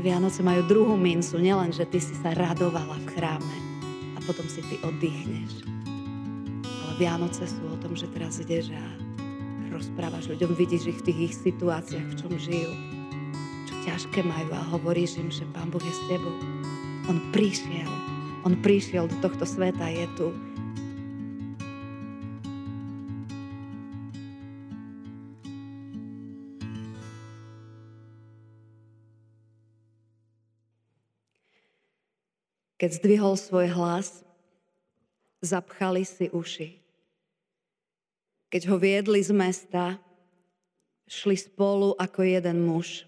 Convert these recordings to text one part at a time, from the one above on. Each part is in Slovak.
Vianoce majú druhú mincu, nielen, že ty si sa radovala v chráme a potom si ty oddychneš. Ale Vianoce sú o tom, že teraz ideš a rozprávaš ľuďom, vidíš ich v tých ich situáciách, v čom žijú, čo ťažké majú a hovoríš im, že Pán Boh je s tebou. On prišiel, on prišiel do tohto sveta, je tu Keď zdvihol svoj hlas, zapchali si uši. Keď ho viedli z mesta, šli spolu ako jeden muž.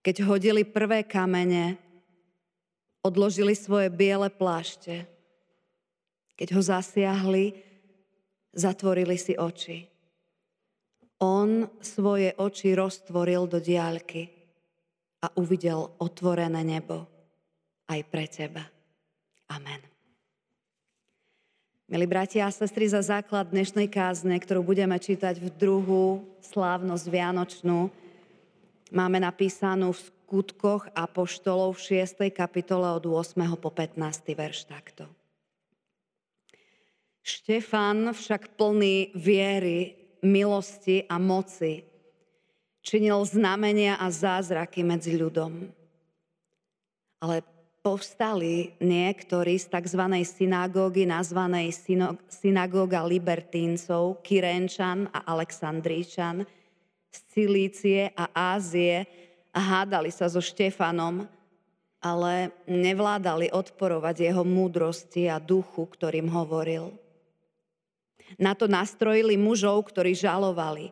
Keď hodili prvé kamene, odložili svoje biele plášte. Keď ho zasiahli, zatvorili si oči. On svoje oči roztvoril do diaľky a uvidel otvorené nebo aj pre teba. Amen. Milí bratia a sestry, za základ dnešnej kázne, ktorú budeme čítať v druhú slávnosť Vianočnú, máme napísanú v skutkoch Apoštolov v 6. kapitole od 8. po 15. verš takto. Štefan však plný viery, milosti a moci činil znamenia a zázraky medzi ľudom. Ale povstali niektorí z tzv. synagógy nazvanej synagóga libertíncov, Kyrenčan a Aleksandríčan z Cilície a Ázie a hádali sa so Štefanom, ale nevládali odporovať jeho múdrosti a duchu, ktorým hovoril. Na to nastrojili mužov, ktorí žalovali.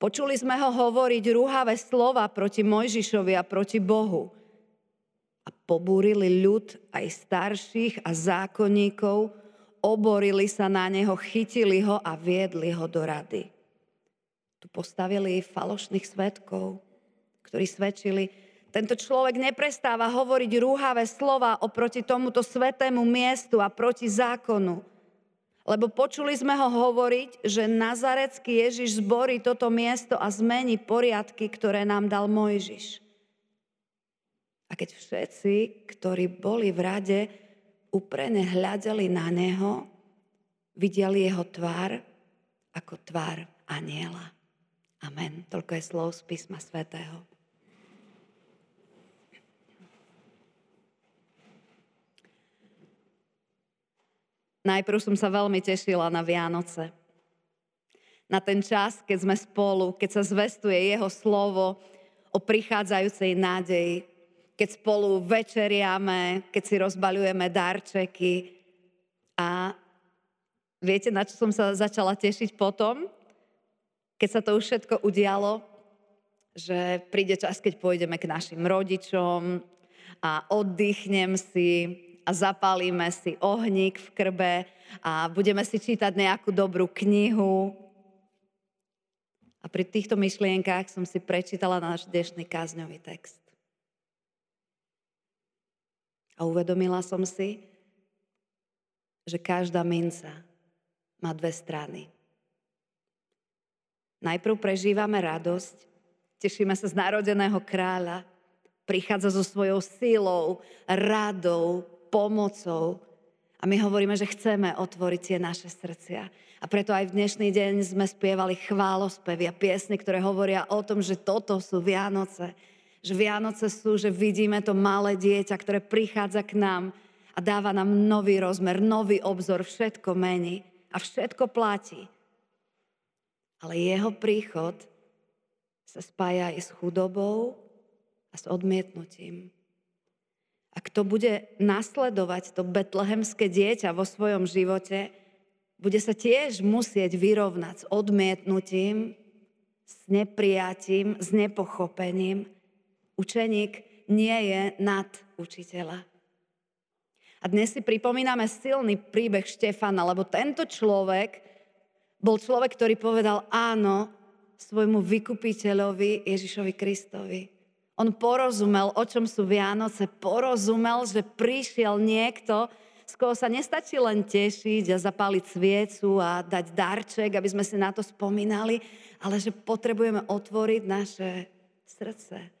Počuli sme ho hovoriť rúhavé slova proti Mojžišovi a proti Bohu – a pobúrili ľud aj starších a zákonníkov, oborili sa na neho, chytili ho a viedli ho do rady. Tu postavili falošných svetkov, ktorí svedčili, tento človek neprestáva hovoriť rúhavé slova oproti tomuto svetému miestu a proti zákonu. Lebo počuli sme ho hovoriť, že Nazarecký Ježiš zborí toto miesto a zmení poriadky, ktoré nám dal Mojžiš. A keď všetci, ktorí boli v rade, uprene hľadeli na neho, videli jeho tvár ako tvár aniela. Amen. Toľko je slov z písma svätého. Najprv som sa veľmi tešila na Vianoce. Na ten čas, keď sme spolu, keď sa zvestuje jeho slovo o prichádzajúcej nádeji, keď spolu večeriame, keď si rozbaľujeme darčeky. A viete, na čo som sa začala tešiť potom? Keď sa to už všetko udialo, že príde čas, keď pôjdeme k našim rodičom a oddychnem si a zapalíme si ohník v krbe a budeme si čítať nejakú dobrú knihu. A pri týchto myšlienkách som si prečítala náš dnešný kázňový text. A uvedomila som si, že každá minca má dve strany. Najprv prežívame radosť, tešíme sa z narodeného kráľa, prichádza so svojou sílou, radou, pomocou a my hovoríme, že chceme otvoriť tie naše srdcia. A preto aj v dnešný deň sme spievali chválospevy a piesne, ktoré hovoria o tom, že toto sú Vianoce, že Vianoce sú, že vidíme to malé dieťa, ktoré prichádza k nám a dáva nám nový rozmer, nový obzor, všetko mení a všetko platí. Ale jeho príchod sa spája aj s chudobou a s odmietnutím. A kto bude nasledovať to betlehemské dieťa vo svojom živote, bude sa tiež musieť vyrovnať s odmietnutím, s neprijatím, s nepochopením. Učeník nie je nad učiteľa. A dnes si pripomíname silný príbeh Štefana, lebo tento človek bol človek, ktorý povedal áno svojmu vykupiteľovi Ježišovi Kristovi. On porozumel, o čom sú Vianoce, porozumel, že prišiel niekto, z koho sa nestačí len tešiť a zapáliť sviecu a dať darček, aby sme si na to spomínali, ale že potrebujeme otvoriť naše srdce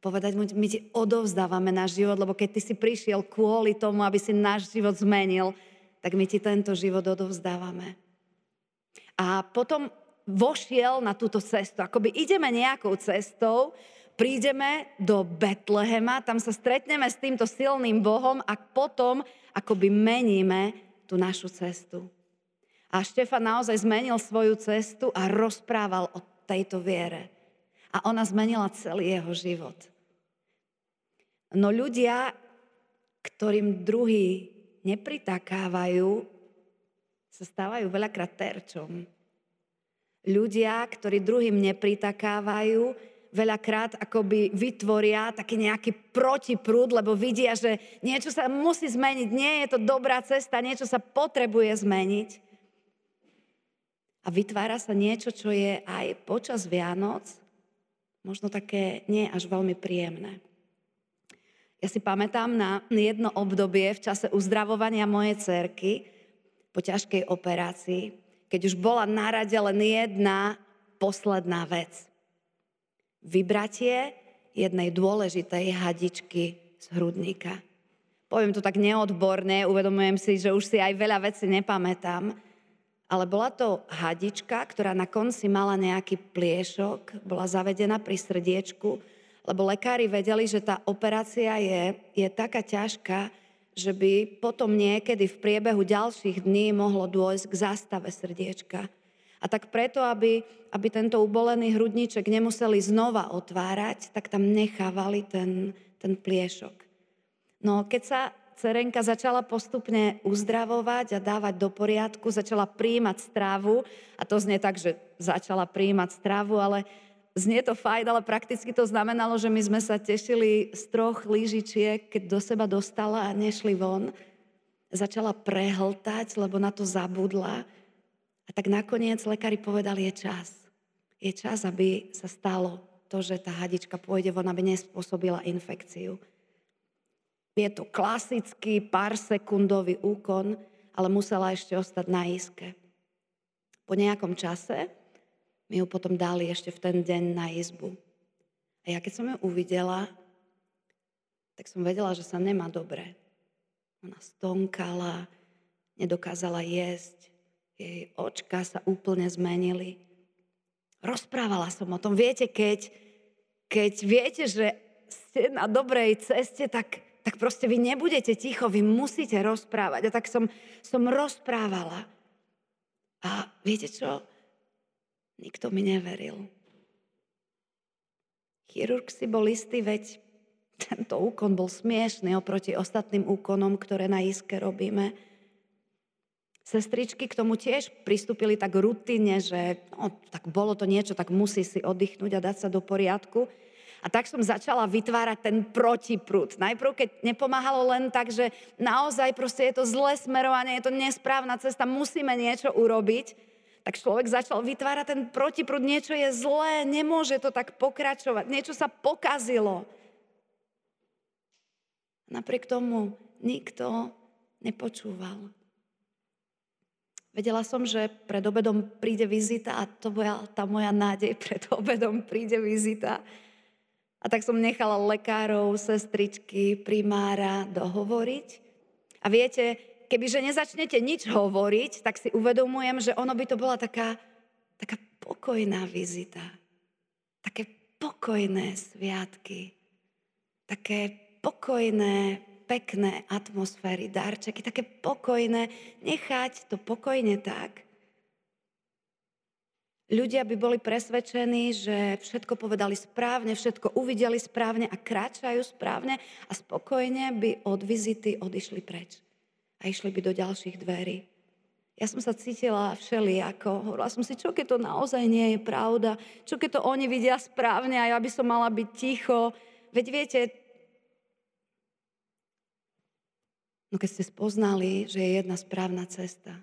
povedať mu, my ti odovzdávame náš život, lebo keď ty si prišiel kvôli tomu, aby si náš život zmenil, tak my ti tento život odovzdávame. A potom vošiel na túto cestu. Akoby ideme nejakou cestou, prídeme do Betlehema, tam sa stretneme s týmto silným Bohom a potom akoby meníme tú našu cestu. A Štefan naozaj zmenil svoju cestu a rozprával o tejto viere. A ona zmenila celý jeho život. No ľudia, ktorým druhý nepritakávajú, sa stávajú veľakrát terčom. Ľudia, ktorí druhým nepritakávajú, veľakrát akoby vytvoria taký nejaký protiprúd, lebo vidia, že niečo sa musí zmeniť, nie je to dobrá cesta, niečo sa potrebuje zmeniť. A vytvára sa niečo, čo je aj počas Vianoc možno také nie až veľmi príjemné. Ja si pamätám na jedno obdobie v čase uzdravovania mojej cerky po ťažkej operácii, keď už bola na rade len jedna posledná vec. Vybratie jednej dôležitej hadičky z hrudníka. Poviem to tak neodborne, uvedomujem si, že už si aj veľa vecí nepamätám, ale bola to hadička, ktorá na konci mala nejaký pliešok, bola zavedená pri srdiečku lebo lekári vedeli, že tá operácia je, je taká ťažká, že by potom niekedy v priebehu ďalších dní mohlo dôjsť k zástave srdiečka. A tak preto, aby, aby tento ubolený hrudníček nemuseli znova otvárať, tak tam nechávali ten, ten pliešok. No keď sa Cerenka začala postupne uzdravovať a dávať do poriadku, začala príjmať strávu, a to znie tak, že začala príjmať strávu, ale Znie to fajn, ale prakticky to znamenalo, že my sme sa tešili z troch lyžičiek, keď do seba dostala a nešli von. Začala prehltať, lebo na to zabudla. A tak nakoniec lekári povedali, je čas. Je čas, aby sa stalo to, že tá hadička pôjde von, aby nespôsobila infekciu. Je to klasický pár sekundový úkon, ale musela ešte ostať na iske. Po nejakom čase mi ju potom dali ešte v ten deň na izbu. A ja keď som ju uvidela, tak som vedela, že sa nemá dobre. Ona stonkala, nedokázala jesť, jej očka sa úplne zmenili. Rozprávala som o tom. Viete, keď, keď viete, že ste na dobrej ceste, tak, tak proste vy nebudete ticho, vy musíte rozprávať. A tak som, som rozprávala. A viete čo? Nikto mi neveril. Chirurg si bol istý, veď tento úkon bol smiešný oproti ostatným úkonom, ktoré na iske robíme. Sestričky k tomu tiež pristúpili tak rutine, že no, tak bolo to niečo, tak musí si oddychnúť a dať sa do poriadku. A tak som začala vytvárať ten protiprúd. Najprv, keď nepomáhalo len tak, že naozaj proste je to zlé smerovanie, je to nesprávna cesta, musíme niečo urobiť, tak človek začal vytvárať ten protiprúd. Niečo je zlé, nemôže to tak pokračovať. Niečo sa pokazilo. Napriek tomu nikto nepočúval. Vedela som, že pred obedom príde vizita a to bola tá moja nádej, pred obedom príde vizita. A tak som nechala lekárov, sestričky, primára dohovoriť. A viete, kebyže nezačnete nič hovoriť, tak si uvedomujem, že ono by to bola taká, taká pokojná vizita. Také pokojné sviatky. Také pokojné, pekné atmosféry, darčeky, také pokojné. Nechať to pokojne tak. Ľudia by boli presvedčení, že všetko povedali správne, všetko uvideli správne a kráčajú správne a spokojne by od vizity odišli preč a išli by do ďalších dverí. Ja som sa cítila všelijako. Hovorila som si, čo keď to naozaj nie je pravda, čo keď to oni vidia správne a ja by som mala byť ticho. Veď viete, no keď ste spoznali, že je jedna správna cesta,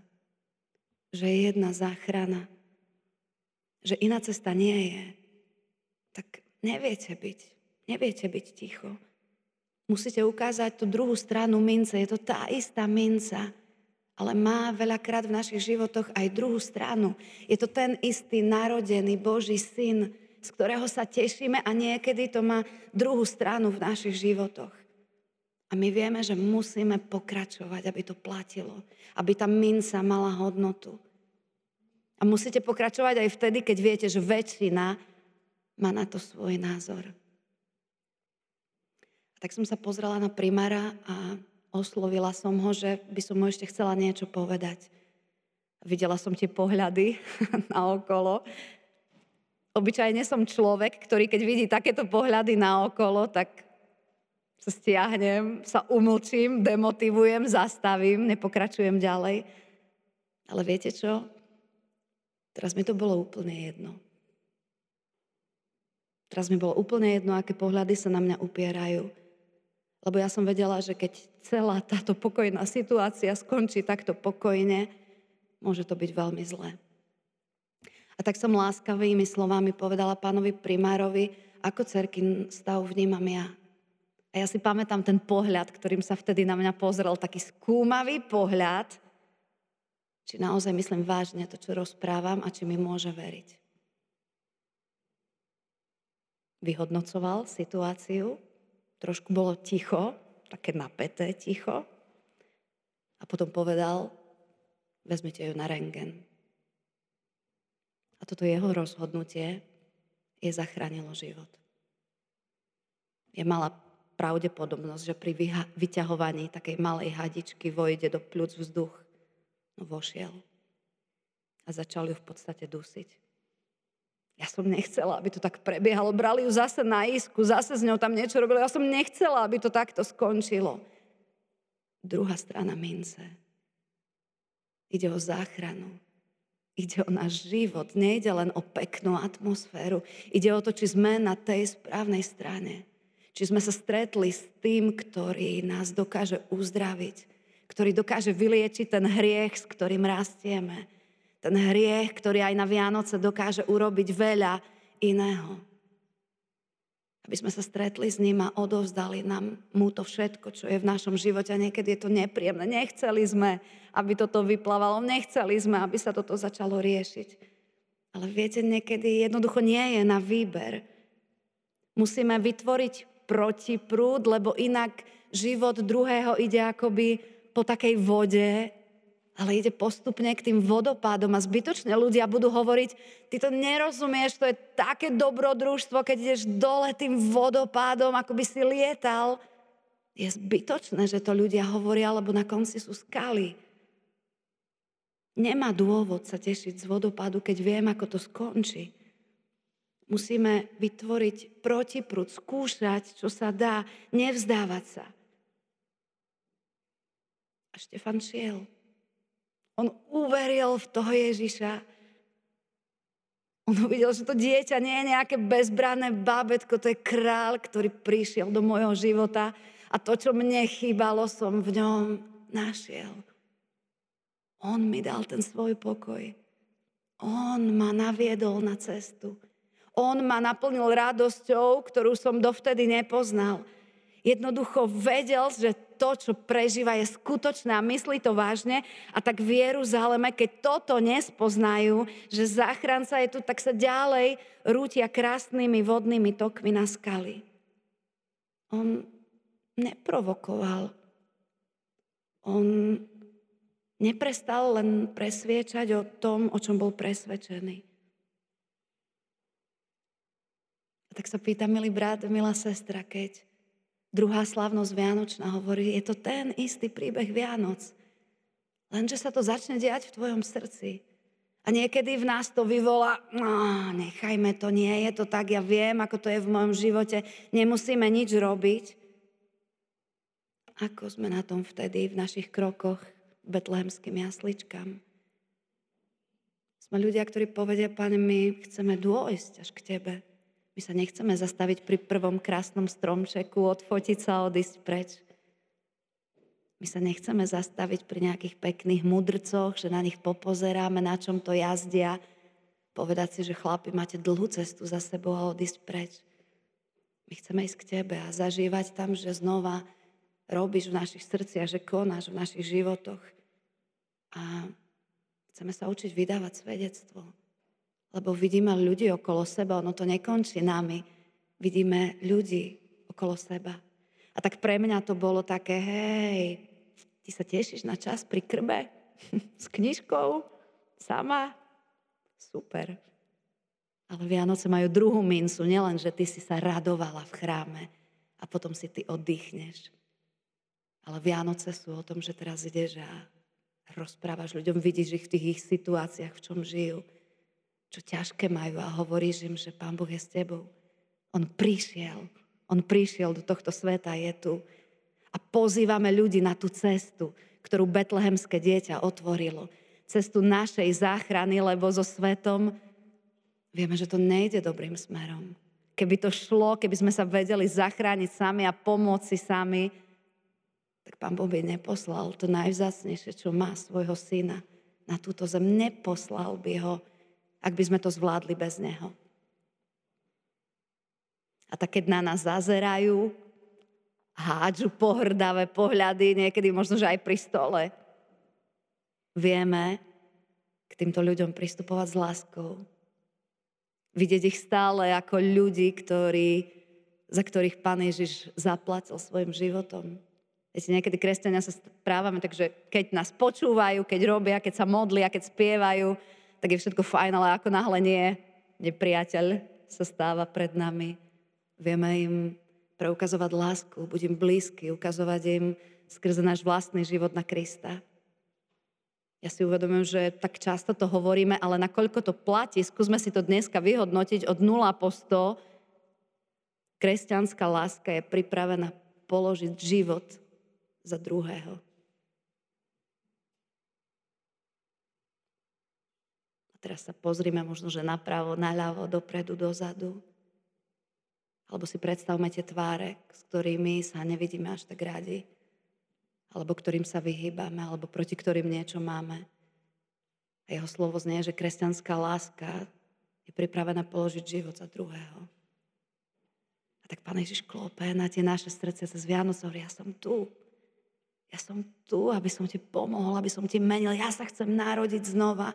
že je jedna záchrana, že iná cesta nie je, tak neviete byť, neviete byť ticho. Musíte ukázať tú druhú stranu mince. Je to tá istá minca, ale má veľakrát v našich životoch aj druhú stranu. Je to ten istý narodený Boží syn, z ktorého sa tešíme a niekedy to má druhú stranu v našich životoch. A my vieme, že musíme pokračovať, aby to platilo, aby tá minca mala hodnotu. A musíte pokračovať aj vtedy, keď viete, že väčšina má na to svoj názor. A tak som sa pozrela na primára a oslovila som ho, že by som mu ešte chcela niečo povedať. Videla som tie pohľady na okolo. Obyčajne som človek, ktorý keď vidí takéto pohľady na okolo, tak sa stiahnem, sa umlčím, demotivujem, zastavím, nepokračujem ďalej. Ale viete čo? Teraz mi to bolo úplne jedno. Teraz mi bolo úplne jedno, aké pohľady sa na mňa upierajú. Lebo ja som vedela, že keď celá táto pokojná situácia skončí takto pokojne, môže to byť veľmi zlé. A tak som láskavými slovami povedala pánovi primárovi, ako cerkin stav vnímam ja. A ja si pamätám ten pohľad, ktorým sa vtedy na mňa pozrel, taký skúmavý pohľad, či naozaj myslím vážne to, čo rozprávam a či mi môže veriť. Vyhodnocoval situáciu, trošku bolo ticho, také napäté ticho a potom povedal, vezmite ju na rengen. A toto jeho rozhodnutie je zachránilo život. Je malá pravdepodobnosť, že pri vyťahovaní takej malej hadičky vojde do pľúc vzduch. No vošiel a začal ju v podstate dusiť. Ja som nechcela, aby to tak prebiehalo. Brali ju zase na isku, zase s ňou tam niečo robili. Ja som nechcela, aby to takto skončilo. Druhá strana mince. Ide o záchranu. Ide o náš život. Nejde len o peknú atmosféru. Ide o to, či sme na tej správnej strane. Či sme sa stretli s tým, ktorý nás dokáže uzdraviť. Ktorý dokáže vyliečiť ten hriech, s ktorým rastieme. Ten hriech, ktorý aj na Vianoce dokáže urobiť veľa iného. Aby sme sa stretli s ním a odovzdali nám mu to všetko, čo je v našom živote. A niekedy je to nepríjemné. Nechceli sme, aby toto vyplávalo. Nechceli sme, aby sa toto začalo riešiť. Ale viete, niekedy jednoducho nie je na výber. Musíme vytvoriť protiprúd, lebo inak život druhého ide akoby po takej vode, ale ide postupne k tým vodopádom a zbytočne ľudia budú hovoriť, ty to nerozumieš, to je také dobrodružstvo, keď ideš dole tým vodopádom, ako by si lietal. Je zbytočné, že to ľudia hovoria, lebo na konci sú skaly. Nemá dôvod sa tešiť z vodopádu, keď viem, ako to skončí. Musíme vytvoriť protiprúd, skúšať, čo sa dá, nevzdávať sa. A Štefan šiel. On uveril v toho Ježiša. On uvidel, že to dieťa nie je nejaké bezbranné bábetko, to je král, ktorý prišiel do môjho života a to, čo mne chýbalo, som v ňom našiel. On mi dal ten svoj pokoj. On ma naviedol na cestu. On ma naplnil radosťou, ktorú som dovtedy nepoznal. Jednoducho vedel, že to, čo prežíva, je skutočné a myslí to vážne. A tak v Jeruzaleme, keď toto nespoznajú, že záchranca je tu, tak sa ďalej rútia krásnymi vodnými tokmi na skaly. On neprovokoval. On neprestal len presviečať o tom, o čom bol presvedčený. Tak sa pýta, milý brat, milá sestra, keď druhá slávnosť Vianočná hovorí, je to ten istý príbeh Vianoc. Lenže sa to začne diať v tvojom srdci. A niekedy v nás to vyvolá, no, nechajme to, nie je to tak, ja viem, ako to je v mojom živote, nemusíme nič robiť. Ako sme na tom vtedy v našich krokoch betlehemským jasličkám? Sme ľudia, ktorí povedia, pane, my chceme dôjsť až k tebe. My sa nechceme zastaviť pri prvom krásnom stromčeku, odfotiť sa a odísť preč. My sa nechceme zastaviť pri nejakých pekných mudrcoch, že na nich popozeráme, na čom to jazdia. Povedať si, že chlapi, máte dlhú cestu za sebou a odísť preč. My chceme ísť k tebe a zažívať tam, že znova robíš v našich srdciach, že konáš v našich životoch. A chceme sa učiť vydávať svedectvo. Lebo vidíme ľudí okolo seba, ono to nekončí nami. Vidíme ľudí okolo seba. A tak pre mňa to bolo také, hej, ty sa tešíš na čas pri krbe? S knižkou? Sama? Super. Ale Vianoce majú druhú mincu, nielen, že ty si sa radovala v chráme a potom si ty oddychneš. Ale Vianoce sú o tom, že teraz ideš a rozprávaš ľuďom, vidíš ich v tých ich situáciách, v čom žijú, čo ťažké majú a hovoríš im, že Pán Boh je s tebou. On prišiel, on prišiel do tohto sveta, je tu. A pozývame ľudí na tú cestu, ktorú betlehemské dieťa otvorilo. Cestu našej záchrany, lebo so svetom vieme, že to nejde dobrým smerom. Keby to šlo, keby sme sa vedeli zachrániť sami a pomôcť si sami, tak pán Boh by neposlal to najvzácnejšie, čo má svojho syna na túto zem. Neposlal by ho, ak by sme to zvládli bez neho. A tak keď na nás zazerajú, hádžu pohrdavé pohľady, niekedy možno, že aj pri stole, vieme k týmto ľuďom pristupovať s láskou, Vidieť ich stále ako ľudí, ktorí, za ktorých Pán Ježiš zaplatil svojim životom. Viete, niekedy kresťania sa správame, takže keď nás počúvajú, keď robia, keď sa modlia, keď spievajú, tak je všetko fajn, ale ako náhle nie, nepriateľ sa stáva pred nami. Vieme im preukazovať lásku, buď blízky, ukazovať im skrze náš vlastný život na Krista. Ja si uvedomujem, že tak často to hovoríme, ale nakoľko to platí, skúsme si to dneska vyhodnotiť od 0 po 100. Kresťanská láska je pripravená položiť život za druhého. A teraz sa pozrime možno, že napravo, naľavo, dopredu, dozadu. Alebo si predstavme tie tváre, s ktorými sa nevidíme až tak radi alebo ktorým sa vyhýbame, alebo proti ktorým niečo máme. A jeho slovo znie, že kresťanská láska je pripravená položiť život za druhého. A tak Pán Ježiš klope na tie naše srdce cez Vianoce, ja som tu. Ja som tu, aby som ti pomohol, aby som ti menil. Ja sa chcem narodiť znova.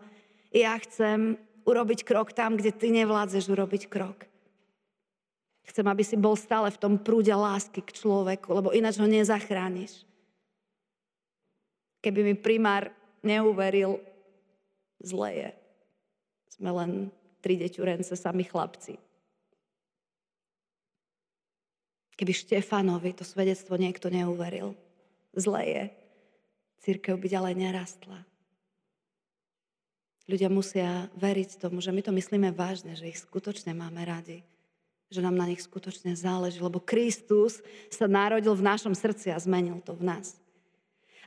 Ja chcem urobiť krok tam, kde ty nevládzeš urobiť krok. Chcem, aby si bol stále v tom prúde lásky k človeku, lebo ináč ho nezachrániš. Keby mi primár neuveril, zle je. Sme len tri deťurence, sami chlapci. Keby Štefanovi to svedectvo niekto neuveril, zle je. Církev by ďalej nerastla. Ľudia musia veriť tomu, že my to myslíme vážne, že ich skutočne máme radi, že nám na nich skutočne záleží, lebo Kristus sa narodil v našom srdci a zmenil to v nás.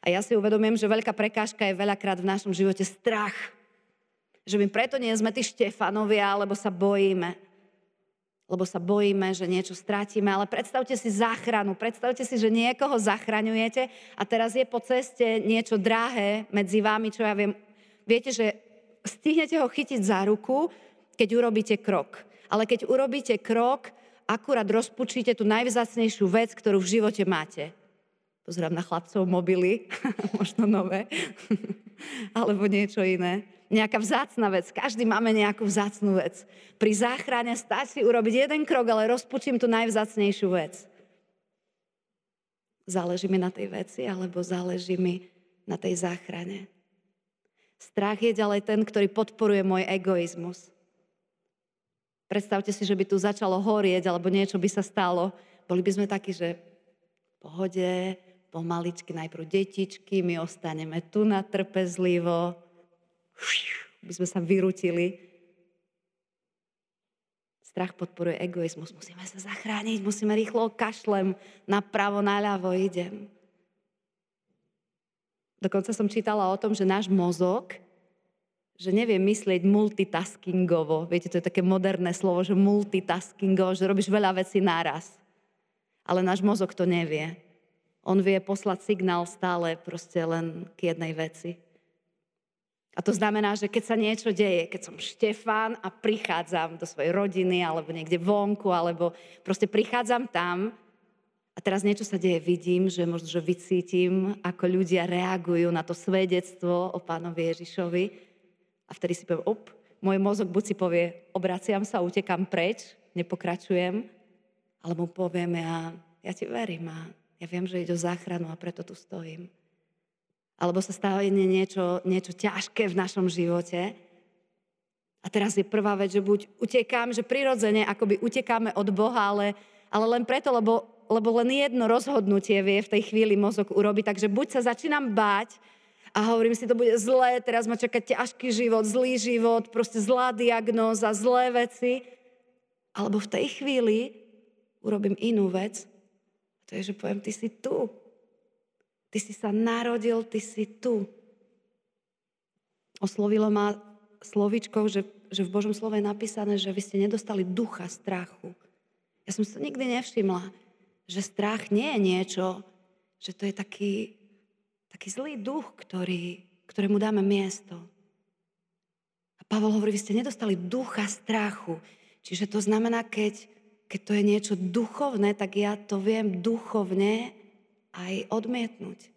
A ja si uvedomujem, že veľká prekážka je veľakrát v našom živote strach. Že my preto nie sme tí Štefanovia, lebo sa bojíme. Lebo sa bojíme, že niečo stratíme. Ale predstavte si záchranu. Predstavte si, že niekoho zachraňujete a teraz je po ceste niečo drahé medzi vami, čo ja viem. Viete, že stihnete ho chytiť za ruku, keď urobíte krok. Ale keď urobíte krok, akurát rozpučíte tú najvzácnejšiu vec, ktorú v živote máte Pozerám na chlapcov mobily, možno nové, alebo niečo iné. Nejaká vzácna vec. Každý máme nejakú vzácnú vec. Pri záchrane stačí urobiť jeden krok, ale rozpučím tú najvzácnejšiu vec. Záleží mi na tej veci, alebo záleží mi na tej záchrane. Strach je ďalej ten, ktorý podporuje môj egoizmus. Predstavte si, že by tu začalo horieť, alebo niečo by sa stalo. Boli by sme takí, že pohode, pomaličky, najprv detičky, my ostaneme tu na trpezlivo, by sme sa vyrutili. Strach podporuje egoizmus. Musíme sa zachrániť, musíme rýchlo kašlem, napravo, naľavo idem. Dokonca som čítala o tom, že náš mozog, že nevie myslieť multitaskingovo. Viete, to je také moderné slovo, že multitaskingovo, že robíš veľa vecí naraz. Ale náš mozog to nevie. On vie poslať signál stále proste len k jednej veci. A to znamená, že keď sa niečo deje, keď som Štefán a prichádzam do svojej rodiny alebo niekde vonku, alebo proste prichádzam tam a teraz niečo sa deje, vidím, že možno, že vycítim, ako ľudia reagujú na to svedectvo o pánovi Ježišovi a vtedy si poviem, op, môj mozog buď si povie, obraciam sa, utekam preč, nepokračujem, alebo poviem, ja, ja ti verím a ja viem, že ide o záchranu a preto tu stojím. Alebo sa stane niečo, niečo ťažké v našom živote. A teraz je prvá vec, že buď utekám, že prirodzene akoby utekáme od Boha, ale, ale len preto, lebo, lebo len jedno rozhodnutie vie v tej chvíli mozog urobiť. Takže buď sa začínam báť a hovorím si, to bude zlé, teraz ma čaká ťažký život, zlý život, proste zlá diagnóza, zlé veci. Alebo v tej chvíli urobím inú vec. To je, že poviem, ty si tu. Ty si sa narodil, ty si tu. Oslovilo ma slovičkou, že, že v Božom slove je napísané, že vy ste nedostali ducha strachu. Ja som si to nikdy nevšimla, že strach nie je niečo, že to je taký, taký zlý duch, ktorý, ktorému dáme miesto. A Pavol hovorí, vy ste nedostali ducha strachu. Čiže to znamená, keď, keď to je niečo duchovné, tak ja to viem duchovne aj odmietnúť.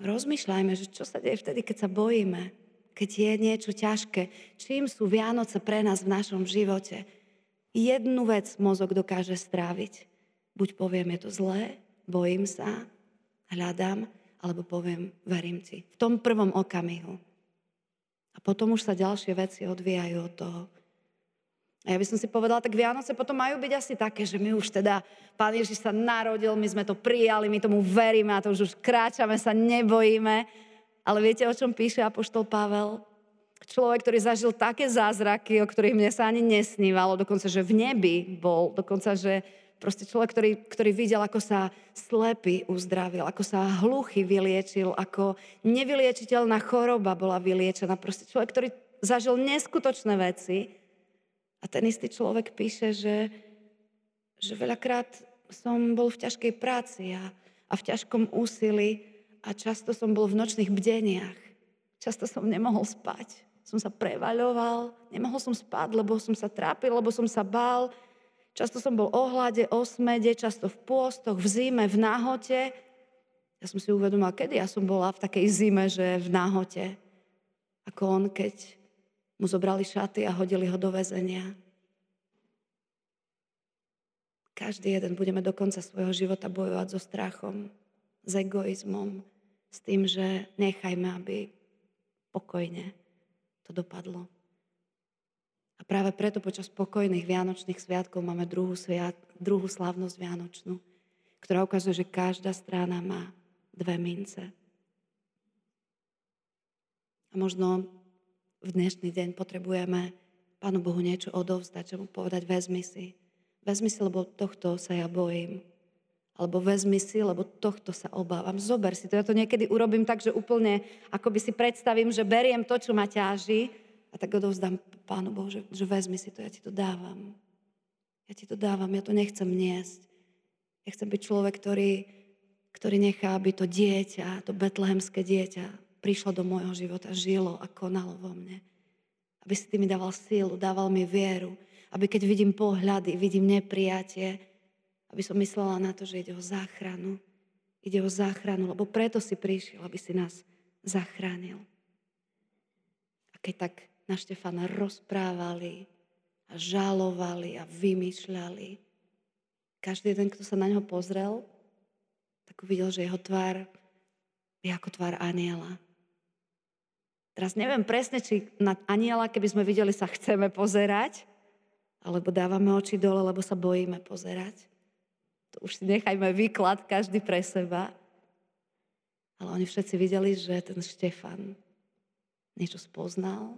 Rozmýšľajme, že čo sa deje vtedy, keď sa bojíme, keď je niečo ťažké. Čím sú Vianoce pre nás v našom živote? Jednu vec mozog dokáže stráviť. Buď poviem, je to zlé, bojím sa, hľadám, alebo poviem, verím ti. V tom prvom okamihu. A potom už sa ďalšie veci odvíjajú od toho. A ja by som si povedala, tak Vianoce potom majú byť asi také, že my už teda, Pán Ježiš sa narodil, my sme to prijali, my tomu veríme a to už, už kráčame, sa nebojíme. Ale viete, o čom píše Apoštol Pavel? Človek, ktorý zažil také zázraky, o ktorých mne sa ani nesnívalo, dokonca, že v nebi bol, dokonca, že Proste človek, ktorý, ktorý videl, ako sa slepý uzdravil, ako sa hluchý vyliečil, ako nevyliečiteľná choroba bola vyliečená. Proste človek, ktorý zažil neskutočné veci. A ten istý človek píše, že, že veľakrát som bol v ťažkej práci a, a v ťažkom úsilí a často som bol v nočných bdeniach. Často som nemohol spať. Som sa prevaľoval, nemohol som spať, lebo som sa trápil, lebo som sa bál, Často som bol o hlade, o smede, často v pôstoch, v zime, v náhote. Ja som si uvedomila, kedy ja som bola v takej zime, že v náhote. Ako on, keď mu zobrali šaty a hodili ho do väzenia. Každý jeden budeme do konca svojho života bojovať so strachom, s egoizmom, s tým, že nechajme, aby pokojne to dopadlo. A práve preto počas spokojných Vianočných sviatkov máme druhú, sviat, druhú slávnosť Vianočnú, ktorá ukazuje, že každá strana má dve mince. A možno v dnešný deň potrebujeme Pánu Bohu niečo odovzdať, čo mu povedať, vezmi si. Vezmi si, lebo tohto sa ja bojím. Alebo vezmi si, lebo tohto sa obávam. Zober si to. Ja to niekedy urobím tak, že úplne akoby si predstavím, že beriem to, čo ma ťaží a tak odovzdám Pánu Bohu, že, že vezmi si to, ja ti to dávam. Ja ti to dávam, ja to nechcem niesť. Ja chcem byť človek, ktorý, ktorý nechá, aby to dieťa, to betlehemské dieťa prišlo do môjho života, žilo a konalo vo mne. Aby si ty mi dával sílu, dával mi vieru. Aby keď vidím pohľady, vidím neprijatie, aby som myslela na to, že ide o záchranu. Ide o záchranu, lebo preto si prišiel, aby si nás zachránil. A keď tak na Štefana rozprávali a žalovali a vymýšľali. Každý jeden, kto sa na neho pozrel, tak uvidel, že jeho tvár je ako tvár aniela. Teraz neviem presne, či na aniela, keby sme videli, sa chceme pozerať, alebo dávame oči dole, lebo sa bojíme pozerať. Už si nechajme výklad každý pre seba. Ale oni všetci videli, že ten Štefan niečo spoznal,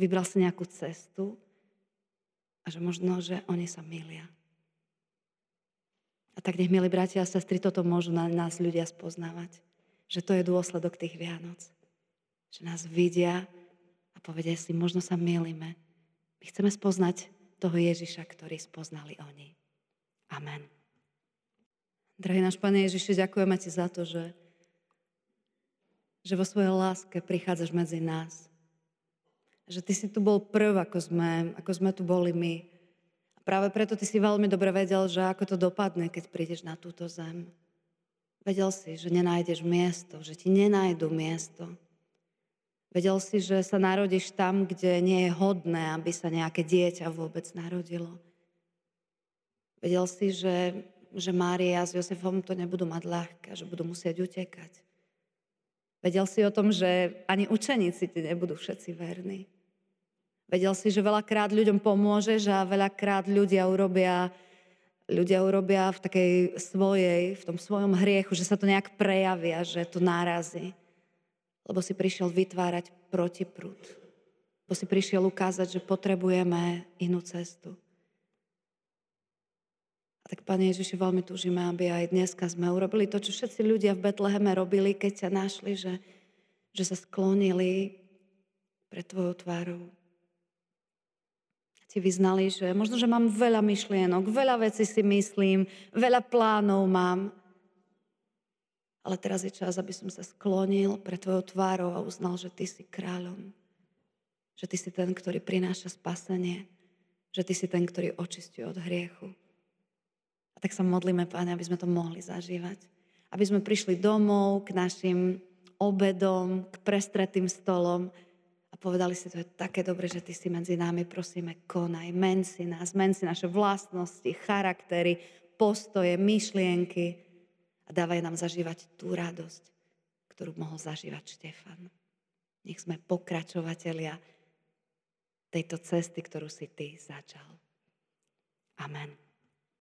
vybral si nejakú cestu a že možno, že oni sa milia. A tak nech, milí bratia a sestry, toto môžu na nás ľudia spoznávať. Že to je dôsledok tých Vianoc. Že nás vidia a povedia si, možno sa milíme. My chceme spoznať toho Ježiša, ktorý spoznali oni. Amen. Drahý náš Pane Ježiši, ďakujeme Ti za to, že, že vo svojej láske prichádzaš medzi nás že ty si tu bol prv, ako sme, ako sme tu boli my. A práve preto ty si veľmi dobre vedel, že ako to dopadne, keď prídeš na túto zem. Vedel si, že nenájdeš miesto, že ti nenájdu miesto. Vedel si, že sa narodíš tam, kde nie je hodné, aby sa nejaké dieťa vôbec narodilo. Vedel si, že, že Mária s Jozefom to nebudú mať ľahké, že budú musieť utekať. Vedel si o tom, že ani učeníci ti nebudú všetci verní. Vedel si, že veľakrát ľuďom pomôžeš a veľakrát ľudia urobia, ľudia urobia v takej svojej, v tom svojom hriechu, že sa to nejak prejavia, že to nárazí lebo si prišiel vytvárať protiprúd. Lebo si prišiel ukázať, že potrebujeme inú cestu. A tak, Pane Ježiši, veľmi túžime, aby aj dneska sme urobili to, čo všetci ľudia v Betleheme robili, keď ťa našli, že, že sa sklonili pred Tvojou tvárou. Ti vyznali, že možno, že mám veľa myšlienok, veľa vecí si myslím, veľa plánov mám, ale teraz je čas, aby som sa sklonil pre tvojou tvárou a uznal, že ty si kráľom. Že ty si ten, ktorý prináša spasenie. Že ty si ten, ktorý očistuje od hriechu. A tak sa modlíme, Páne, aby sme to mohli zažívať. Aby sme prišli domov k našim obedom, k prestretým stolom a povedali si, to je také dobre, že ty si medzi nami, prosíme, konaj, men si nás, men si naše vlastnosti, charaktery, postoje, myšlienky, a dávaj nám zažívať tú radosť, ktorú mohol zažívať Štefan. Nech sme pokračovatelia tejto cesty, ktorú si ty začal. Amen.